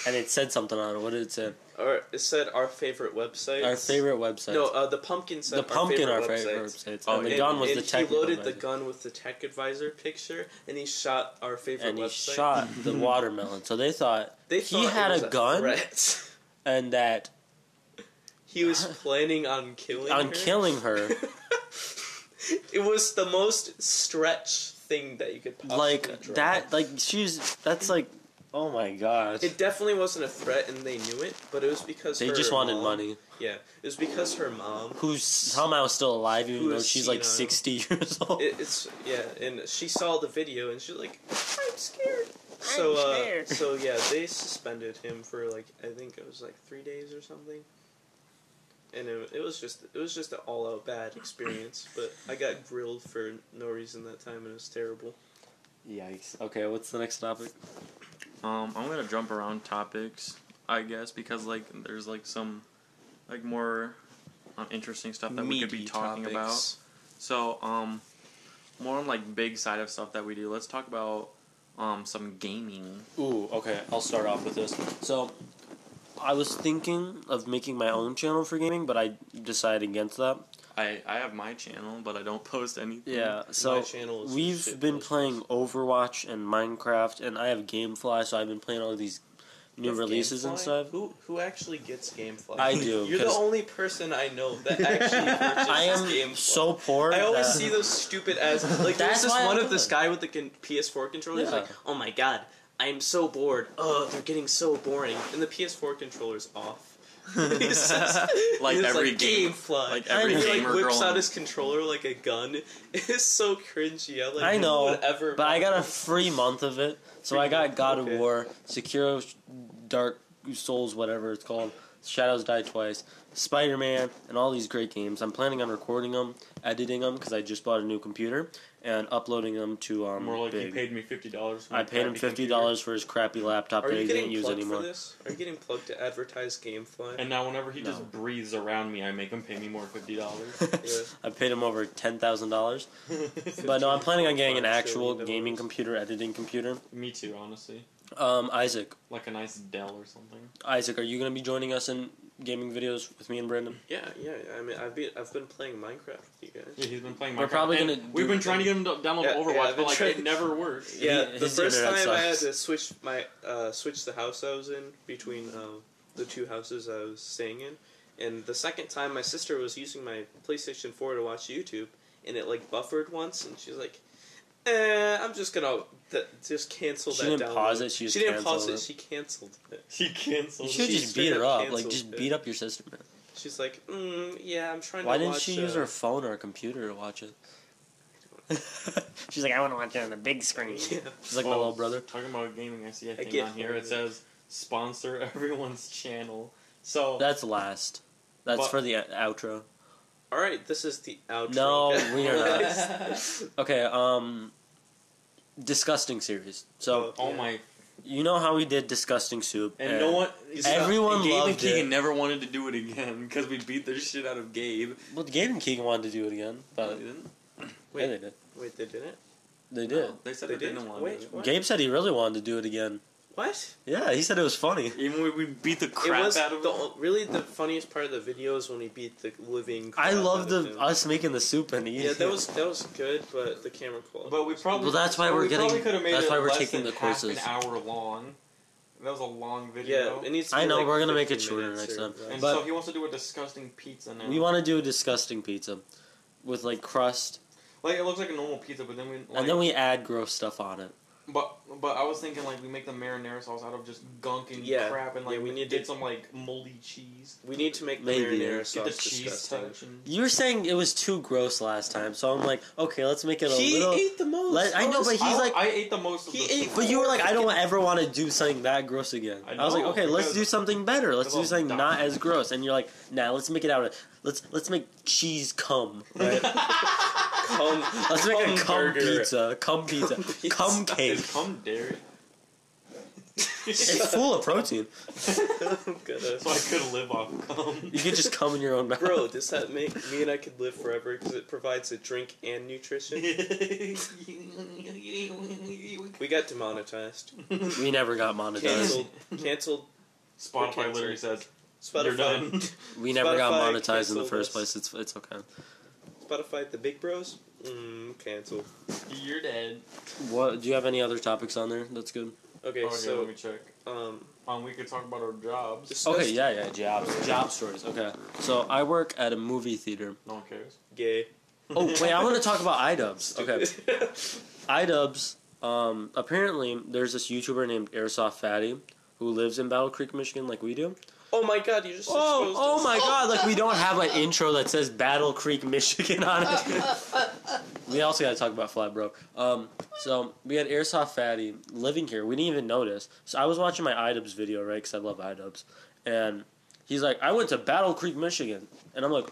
and it said something on it. What did it say? Or it said our favorite website. Our favorite website. No, uh, the pumpkin said the pumpkin, our our favorite, favorite websites. Oh, and the and- gun was the he tech loaded the gun with the tech advisor picture, and he shot our favorite and he shot the watermelon. So they thought They he thought it had a gun and that he was planning on killing on her. killing her, it was the most stretch thing that you could possibly like that, like she's that's like, oh my gosh. It definitely wasn't a threat, and they knew it. But it was because They her just wanted mom- money. Yeah, it was because her mom. Who's somehow still alive, even Who though she's like senile. sixty years old. It, it's yeah, and she saw the video, and she's like, "I'm scared." so uh, scared. so yeah, they suspended him for like I think it was like three days or something. And it, it was just it was just an all out bad experience. but I got grilled for no reason that time, and it was terrible. Yikes. Okay, what's the next topic? Um, I'm gonna jump around topics, I guess, because like there's like some like more uh, interesting stuff that we could be talking about. So, um, more on like big side of stuff that we do. Let's talk about um some gaming. Ooh, okay, I'll start off with this. So, I was thinking of making my own channel for gaming, but I decided against that. I I have my channel, but I don't post anything. Yeah, so My channel is we've been post. playing Overwatch and Minecraft, and I have GameFly, so I've been playing all these new You have releases and stuff. Who who actually gets GameFly? I do, You're the only person I know that actually purchases I am GameFly. so poor. I always that- see those stupid ass like That's there's this why I one of this guy with the con- PS4 controller. He's like, oh my god, I'm so bored. Oh, they're getting so boring, and the PS4 controller's off. he says, Like every like, game- GameFly. like every he gamer like whips girl out his controller like a gun. It's so cringy. I like. I know, whatever. but I got a free month of it, so Free I got month, God okay. of War, Sekiro, Dark Souls, whatever it's called, Shadows Die Twice, Spider Man, and all these great games. I'm planning on recording them, editing them because I just bought a new computer, and uploading them to um. More like Big. you paid me fifty dollars. I paid him fifty dollars for his crappy laptop Are that you he didn't getting use plugged anymore. for this? Are you getting plugged to advertise GameFly? And now whenever he No. just breathes around me, I make him pay me more fifty dollars. Yeah. I paid him over ten thousand dollars, but no, I'm planning on getting an Five actual trillion gaming dollars. computer, editing computer. me too, honestly. Um, Izak, Like a nice Dell or something. Izak, are you gonna be joining us in gaming videos with me and Brandon? Yeah, yeah. I mean, I've been I've been playing Minecraft with you guys. Yeah, he's been playing. Minecraft. We're Minecraft, probably and gonna We've been trying to get him to download Yeah, yeah, Overwatch, I've but like trying- it never works. Yeah, He- the first internet time I had to switch my uh, switch the house I was in between uh, the two houses I was staying in, and the second time my sister was using my PlayStation Four to watch YouTube, and it like buffered once, and she's like, "Eh, I'm just gonna th- just cancel that. She that." didn't download." pause it, she just didn't pause canceled it. it. She canceled it. He canceled. You should She just straight beat her up up, like canceled just it. beat up your sister, man. She's like, mm, "Yeah, I'm trying to. Why to didn't watch." she use uh, her phone or a computer to watch it? She's like, I want to watch it on the big screen. Yeah. She's like my Well, little brother. Talking about gaming, I see a I thing get on here. It it. says sponsor everyone's channel. So That's last. That's But- for the uh, outro. All right, this is the outro. No, we are not. Okay, um, disgusting series. So oh Yeah. my You know how we did disgusting soup, And no one, Everyone and Gabe and loved Keegan it. never wanted to do it again because we beat the shit out of Gabe. Well, Gabe and Keegan wanted to do it again, but They didn't. yeah, they did. Wait, they didn't. They did. They said They they, didn't did? want Wait, to. what? Gabe said he really wanted to do it again. What? Yeah, he said it was funny. Even when we beat the crap it was out of the, him. really the funniest part of the video is when he beat the living. I love the us making the soup and eating. Yeah, that was that was good, but the camera quality. But we probably Well, that's why but we're we getting- Probably could have made that's it why we're less taking than the courses. An hour long. That was a long video. Yeah, video. it needs. To I know, like we're gonna make it shorter next time. less. and but- so he wants to do a disgusting pizza now. We want to do a disgusting pizza with like crust, like it looks like a normal pizza, but then we like, and then we add gross stuff on it. But but I was thinking like we make the marinara sauce out of just gunk and Yeah. crap, and like Yeah, we we need get to- some like moldy cheese. We need to make the Maybe. marinara Get sauce the cheese disgusting. touch. And, You were saying it was too gross last time, so I'm like, okay, let's make it a little. He little. ate the most. Let- I know, but I, he's like- I ate the most. Of He the ate. But you were like, I don't ever want to do something that gross again. I I, was like, know, okay, let's because- do something better. Let's do because something I'm not as gross. And you're like, nah, let's make it out of. Let's let's make cheese cum. Right? cum. let's make a cum cum burger. pizza. Cum pizza. Cum pizza. Cum cake. It's cum dairy. It's full of protein. I'm gonna- So I could live off cum. You could just cum in your own mouth. Bro, does that make me and I could live forever because it provides a drink and nutrition? We got demonetized. We never got monetized. Cancelled. Canceled. Spotify Cancer. literally says Spotify. you're done. We never got monetized in the first us. place. It's it's okay. Spotify, the big bros. Mm, canceled. you're dead. What? Do you have any other topics on there? That's good. Okay, okay, so let me check. um, Um, we could talk about our jobs. discuss Okay, yeah, yeah, jobs, job stories. Okay, so I work at a movie theater. No one cares. gay. Oh wait, I want to talk about iDubbbz. Okay, Stupid. iDubbbz. Um, apparently there's this YouTuber named Airsoft Fatty who lives in Battle Creek, Michigan, like we do. Oh my god, you just Oh, exposed oh us. my God! Like we don't have an intro that says Battle Creek, Michigan on it. we also got to talk about Flat Bro. Um, so we had Airsoft Fatty living here. We didn't even notice. So I was watching my iDubbbz video, right? Because I love iDubbbz, and he's like, "I went to Battle Creek, Michigan," and I'm like,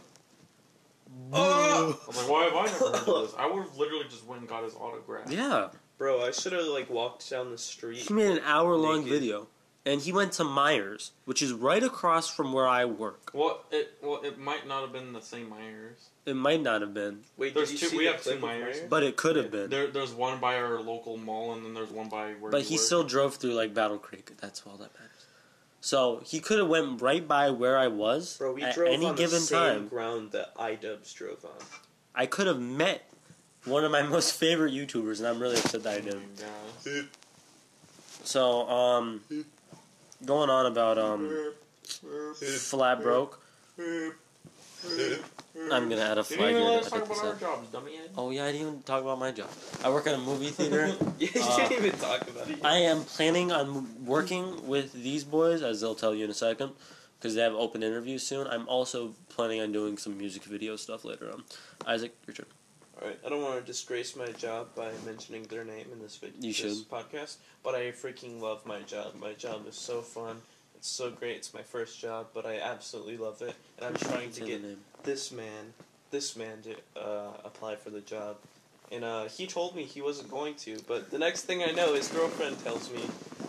Oh! I was like, why have I never heard of this? I would have literally just went and got his autograph. "Yeah." Bro, I should have like walked down the street. He made an hour long video, and he went to Meijer's, which is right across from where I work. Well, it well it might not have been the same Meijer's. It might not have been, Wait, There's did you two- see we the have two Meijers. Meijers? but it could have been. There, there's one by our local mall, and then there's one by where. But you he work. still drove through like Battle Creek. That's all that matters. So he could have went right by where I was Bro, we at drove any on given the same time. ground that iDubbbz drove on. I could have met one of my most favorite YouTubers, and I'm really upset that I Oh my didn't. gosh. So, um, going on about um, flat broke. I'm gonna add a flag here let to us talk about our jobs, dumbhead. Oh yeah, I didn't even talk about my job. I work at a movie theater. Yeah, you Uh, didn't even talk about it. I am planning on working with these boys, as they'll tell you in a second, because they have open interviews soon. I'm also planning on doing some music video stuff later on. Izak, your turn. Alright, I don't want to disgrace my job by mentioning their name in this video, You this should. podcast, but I freaking love my job. My job is so fun. It's so great. It's my first job, but I absolutely love it, and I'm trying to get this man, this man to uh, apply for the job. And uh, he told me he wasn't going to, but the next thing I know, his girlfriend tells me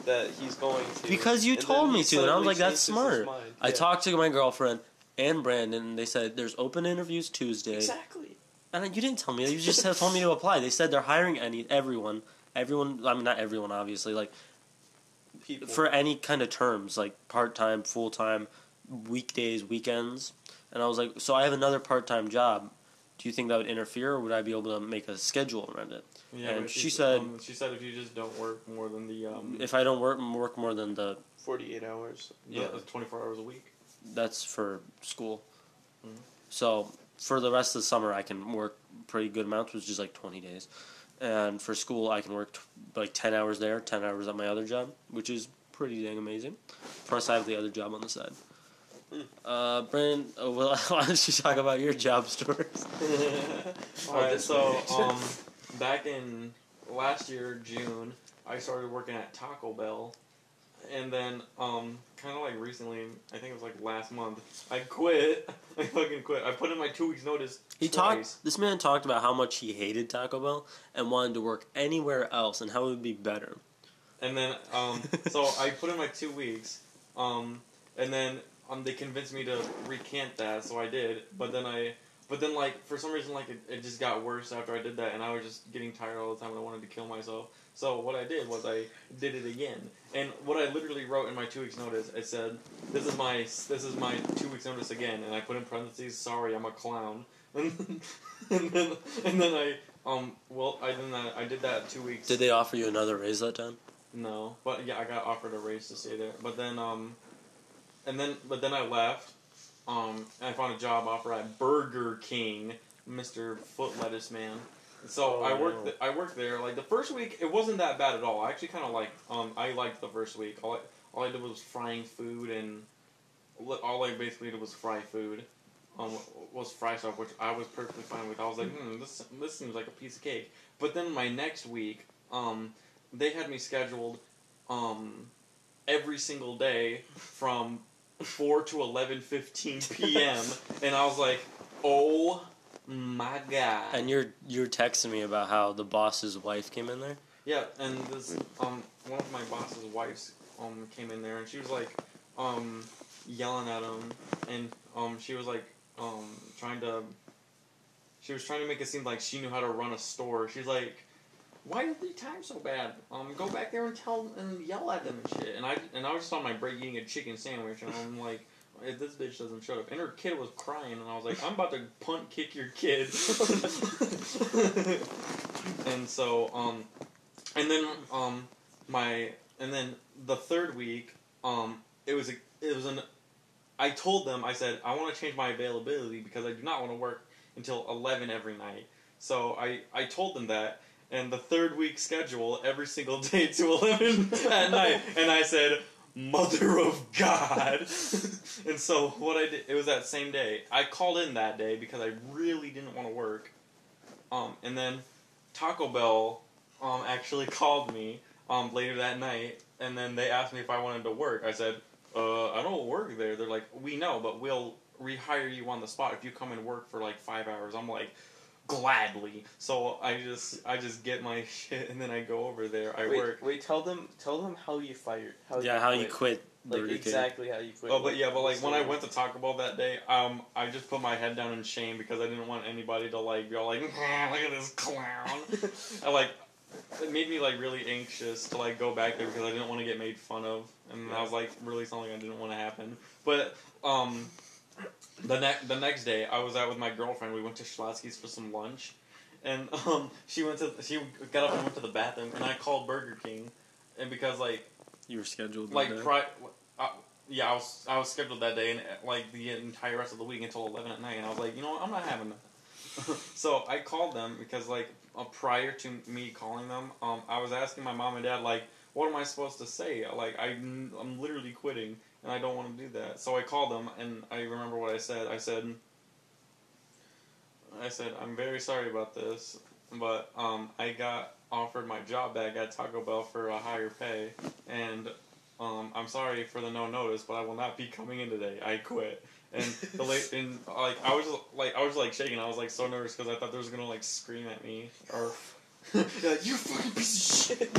that he's going to. Because you told me to, and I was like, "That's smart." mind. I Yeah. talked to my girlfriend and Brandon, and they said there's open interviews Tuesday. Exactly. And you didn't tell me. You just told me to apply. They said they're hiring any everyone, everyone. I mean, not everyone, obviously. Like People. for any kind of terms, like part time, full time, weekdays, weekends. And I was like, so I have another part time job. Do you think that would interfere, or would I be able to make a schedule around it? Yeah, And she said- um, she said if you just don't work more than the um, If I don't work work more than the, 48 hours. yeah, yeah. 24 hours a week. that's for school. Mhm. So for the rest of the summer, I can work pretty good amounts, which is like twenty days. And for school, I can work t- like ten hours there, ten hours at my other job, which is pretty dang amazing. Plus, I have the other job on the side. Hmm. Uh, Brandon, uh, well, why don't you talk about your job stories? Alright, so um, back in last year June, I started working at Taco Bell, and then um, kind of like recently, I think it was like last month, I quit. I fucking quit. I put in my two weeks notice. He twice. talked. This man talked about how much he hated Taco Bell and wanted to work anywhere else and how it would be better. and then um, so I put in my two weeks, um, and then um, they convinced me to recant that, so I did. But then I, but then like for some reason like it, it just got worse after I did that, and I was just getting tired all the time, and I wanted to kill myself. So what I did was I did it again, and what I literally wrote in my two weeks notice, I said, "This is my this is my two weeks notice again," and I put in parentheses, "Sorry, I'm a clown," and then and then, and then I um well I then I, I did that two weeks. Did they offer you another raise that time? No, but yeah, I got offered a raise to stay there. But then, um, and then, but then I left. Um, and I found a job offer at Burger King, Mister Foot Lettuce Man. So Oh, I worked. th- I worked there. Like the first week, it wasn't that bad at all. I actually kind of like. Um, I liked the first week. All I, all I did was frying food, and li- all I basically did was fry food. Um, was fry stuff, which I was perfectly fine with. I was like, hmm, this this seems like a piece of cake. But then my next week, um, they had me scheduled um, every single day from 4 to 11.15 p.m. and I was like, oh my god. And you're you're texting me about how the boss's wife came in there. Yeah, and this um one of my boss's wives um came in there and she was like um yelling at him and um she was like um trying to she was trying to make it seem like she knew how to run a store. She's like, "Why did they time so bad? Um, go back there and tell and yell at them and shit." And I and I was just on my break eating a chicken sandwich and I'm like. If this bitch doesn't shut up, and her kid was crying, and I was like, "I'm about to punt kick your kid." and so, um, and then um my and then the third week um it was a, it was an I told them I said I want to change my availability because I do not want to work until 11 every night. So I I told them that and the third week schedule every single day to 11 at night and I said mother of god and so what I did it was that same day I called in that day because I really didn't want to work um and then Taco Bell um, actually called me um, later that night, and then they asked me if I wanted to work. I said, uh, I don't work there. They're like, we know, but we'll rehire you on the spot if you come and work for like five hours. I'm like, gladly. So I just I just get my shit and then I go over there. I wait, work. wait. Tell them. Tell them how you fired. How yeah, you how quit. you quit Like Burger King. exactly how you quit. Oh, but yeah, but like when I went to Taco Bell that day, um, I just put my head down in shame because I didn't want anybody to like go like, "Ah, look at this clown. I like, it made me like really anxious to like go back there because I didn't want to get made fun of, and I was like really something I didn't want to happen. But um, the next the next day, I was out with my girlfriend. We went to Schlotzsky's for some lunch, and um, she went to she got up and went to the bathroom, and I called Burger King, and because like You were scheduled. like that day? pri- uh, yeah, I was I was scheduled that day and uh, like the entire rest of the week until eleven at night, and I was like, you know what, I'm not having that. so I called them because like uh, prior to me calling them, um, I was asking my mom and dad like, what am I supposed to say? Like I I'm literally quitting and I don't want to do that. So I called them and I remember what I said. I said. I said, I'm very sorry about this, but um, I got offered my job back at Taco Bell for a higher pay, and um, I'm sorry for the no notice, but I will not be coming in today. I quit. And the late and like I was like I was like shaking. I was like so nervous because I thought they was gonna like scream at me or. like, you fucking piece of shit!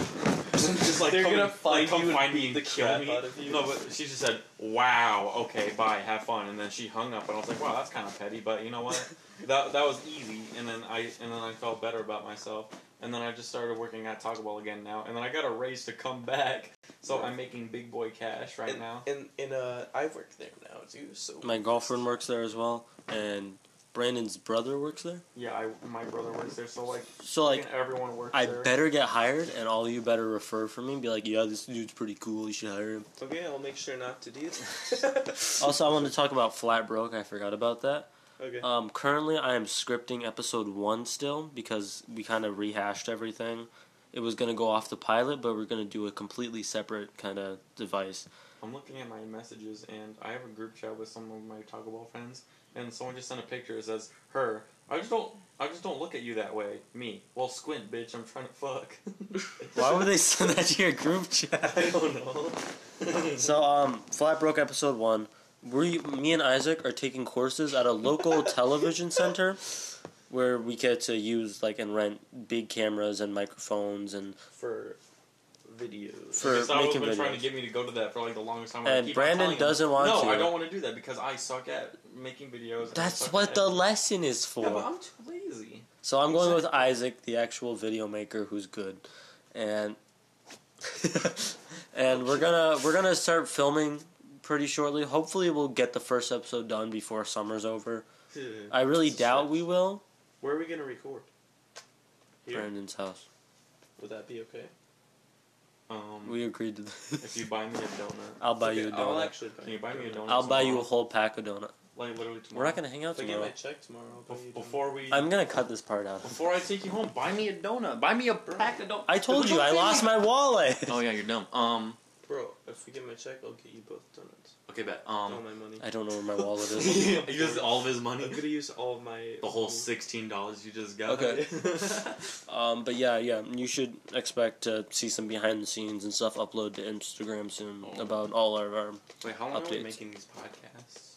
just like They're come gonna and- find like, come you and find me and the kill me. out of you. No, but she just said, "Wow, okay, bye, have fun," and then she hung up, and I was like, "Wow, that's kind of petty," but you know what? that that was easy, and then I and then I felt better about myself, and then I just started working at Taco Bell again now, and then I got a raise to come back, so I'm making big boy cash right and, now. And and uh, I work there now too. So My girlfriend works there as well, and Brandon's brother works there. Yeah, I my brother works there, so like, So like, everyone works I there. better get hired, and all you better refer for me. and Be like, yeah, this dude's pretty cool. You should hire him. okay, I'll make sure not to do that. Also, I wanted to talk about Flat Broke. I forgot about that. okay. Um, currently, I am scripting episode one still because we kind of rehashed everything. It was gonna go off the pilot, but we're gonna do a completely separate kind of device. I'm looking at my messages, and I have a group chat with some of my Taco Bell friends, and someone just sent a picture. It says, "Her, I just don't, I just don't look at you that way." Me, well, squint, bitch. I'm trying to fuck. Why would they send that to your group chat? I don't know. So, um, Flat Broke episode one. We, me and Izak are taking courses at a local television center where we get to use like and rent big cameras and microphones and for videos. For Because I was making been trying to get me to go to that for like the longest time. And keep Brandon doesn't want no, to. No, I don't want to do that because I suck at making videos. That's what the editing. lesson is for. Yeah, but I'm too lazy. So I'm going with Izak, the actual video maker who's good, and and we're gonna we're gonna start filming pretty shortly. Hopefully, we'll get the first episode done before summer's over. I really doubt stretch. we will. Where are we gonna record? Here. Brandon's house. Would that be okay? Um, We agreed to. That If you buy me a donut, I'll buy okay, you a I'll donut. actually buy can you buy me a donut? I'll buy you a tomorrow? whole pack of donut. Like literally tomorrow. We're not gonna hang out If I get tomorrow. my check tomorrow, I'll buy you Bef- a donut. before we. I'm gonna cut this part out. Before I take you home, buy me a donut. Buy me a pack of donuts. I told you I lost my wallet. Oh yeah, you're dumb. Um. Bro, if we get my check, I'll get you both donuts. Okay, bet. Um, all my money. I don't know where my wallet is. he used all of his money. I'm gonna use all of my. The whole sixteen dollars you just got. Okay. Um, but yeah, yeah, you should expect to see some behind the scenes and stuff upload to Instagram soon Oh. about all of our. Wait, how long are we Updates. making these podcasts?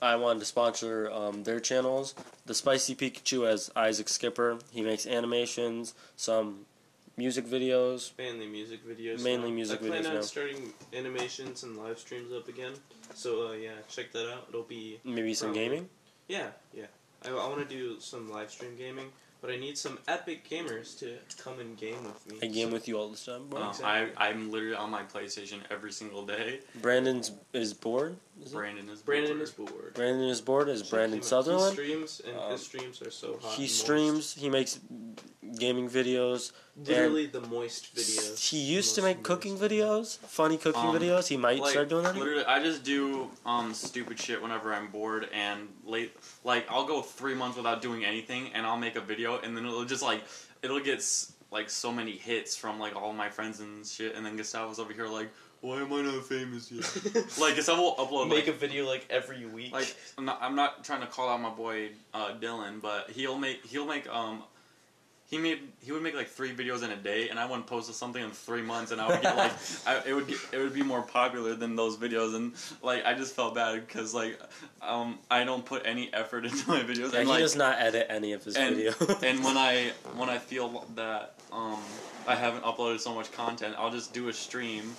I wanted to sponsor um, their channels. The Spicy Pikachu as Izak Skipper. He makes animations, some music videos. Mainly music videos. Mainly now. music videos. I plan videos on now. starting animations and live streams up again. So uh, yeah, check that out. It'll be Maybe some Probably. gaming. yeah, yeah. I, I want to do some live stream gaming, but I need some epic gamers to come and game with me. I game So- with you all the time. bro. Uh, Exactly. I I'm literally on my PlayStation every single day. Brandon's is bored. Is? Brandon is bored. Brandon bored. is bored. Brandon is bored. Is Brandon. Sutherland? He streams, and Um, his streams are so hot. He and streams. He makes gaming videos. moist. literally the moist videos. He used to Most make cooking moist. videos, funny cooking Um, videos. He might like, start doing that. Literally, I just do um stupid shit whenever I'm bored and late. Like I'll go three months without doing anything, and I'll make a video, and then it'll just like it'll get like so many hits from like all my friends and shit, and then Gustavo's over here like, why am I not famous yet? like Gustavo will upload Make like. a video like every week. like I'm not, I'm not trying to call out my boy uh, Dylan, but he'll make he'll make um he made he would make like three videos in a day, and I wouldn't post something in three months, and I would get like I, it would get, it would be more popular than those videos, and like I just felt bad because like um I don't put any effort into my videos, Yeah, and he like does not edit any of his and, video. and when I when I feel that um I haven't uploaded so much content, I'll just do a stream.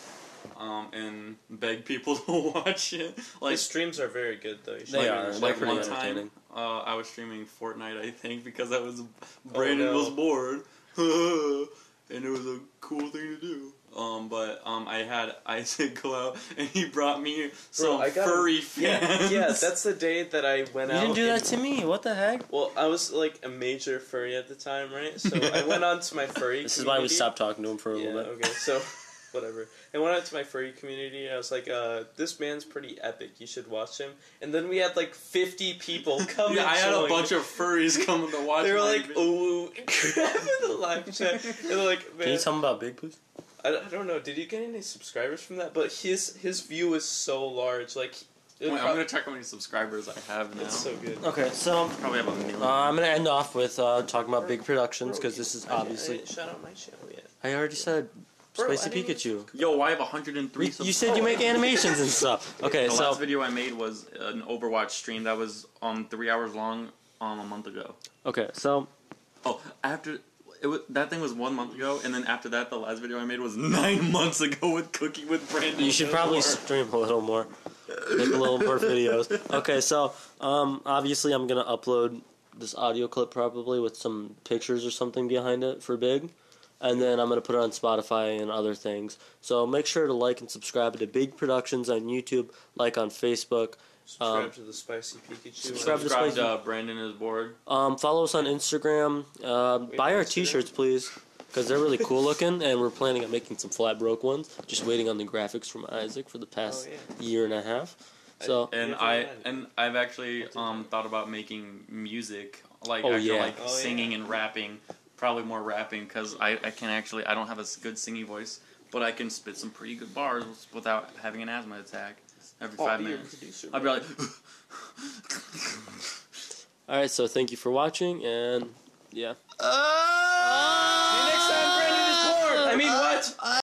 Um, and beg people to watch it. Like His streams are very good though. You should They check are. like pretty one entertaining. time, uh, I was streaming Fortnite, I think, because I was Brandon no. was bored, and it was a cool thing to do. Um, but um, I had Izak go out, and he brought me some I got- furry Yeah, fans. yeah, that's the day that I went you out. You didn't do that and- to me. What the heck? Well, I was like a major furry at the time, right? So I went on to my furry. This is why we stopped talking to him for a Yeah, little bit. okay, so whatever. I went out to my furry community. And I was like, uh, "This man's pretty epic. You should watch him." And then we had like fifty people come. Yeah, and I had a bunch of furries coming to watch. They were like, video. "Oh, crap!" in the live chat. And they're like, Can you "Man, tell me about Big, please? I, I don't know. Did you get any subscribers from that?" But his his view is so large. Like, Wait, I'm gonna check how many subscribers I have now. it's so good. Okay, so Probably have a million. uh, I'm gonna end off with uh, talking about Big Productions because this is I- I obviously. didn't shout out my channel yet. I already said Bro, Spicy Pikachu. Yo, I have 103 You, subscribers. you said you make animations and stuff. Okay, the so last video I made was an Overwatch stream that was um three hours long um a month ago. okay, so Oh, after it was, that thing was one month ago, and then after that, the last video I made was nine months ago with Cookie with Brandon. You should probably Moore. stream a little more, make a little more videos. Okay, so um, obviously I'm gonna upload this audio clip probably with some pictures or something behind it for Big, and then I'm gonna put it on Spotify and other things. So make sure to like and subscribe to Big Productions on YouTube, like on Facebook. Subscribe Um, to the spicy Pikachu. subscribe to Subscribe Spicy- to uh, Brandon is bored. Um, follow us on Instagram. Um, Wait, buy our Instagram? T-shirts, please, because they're really cool looking, and we're planning on making some flat broke ones. Just waiting on the graphics from Izak for the past Oh, yeah. year and a half. So And I and I've actually um thought about making music, like Oh, actual, yeah. like Oh, singing yeah. and rapping probably more rapping because I, I can actually I don't have a good singing voice, but I can spit some pretty good bars without having an asthma attack every I'll five minutes. I'll be like. All right, so thank you for watching, and yeah. Uh, See you next time, Brandon is. I mean, what?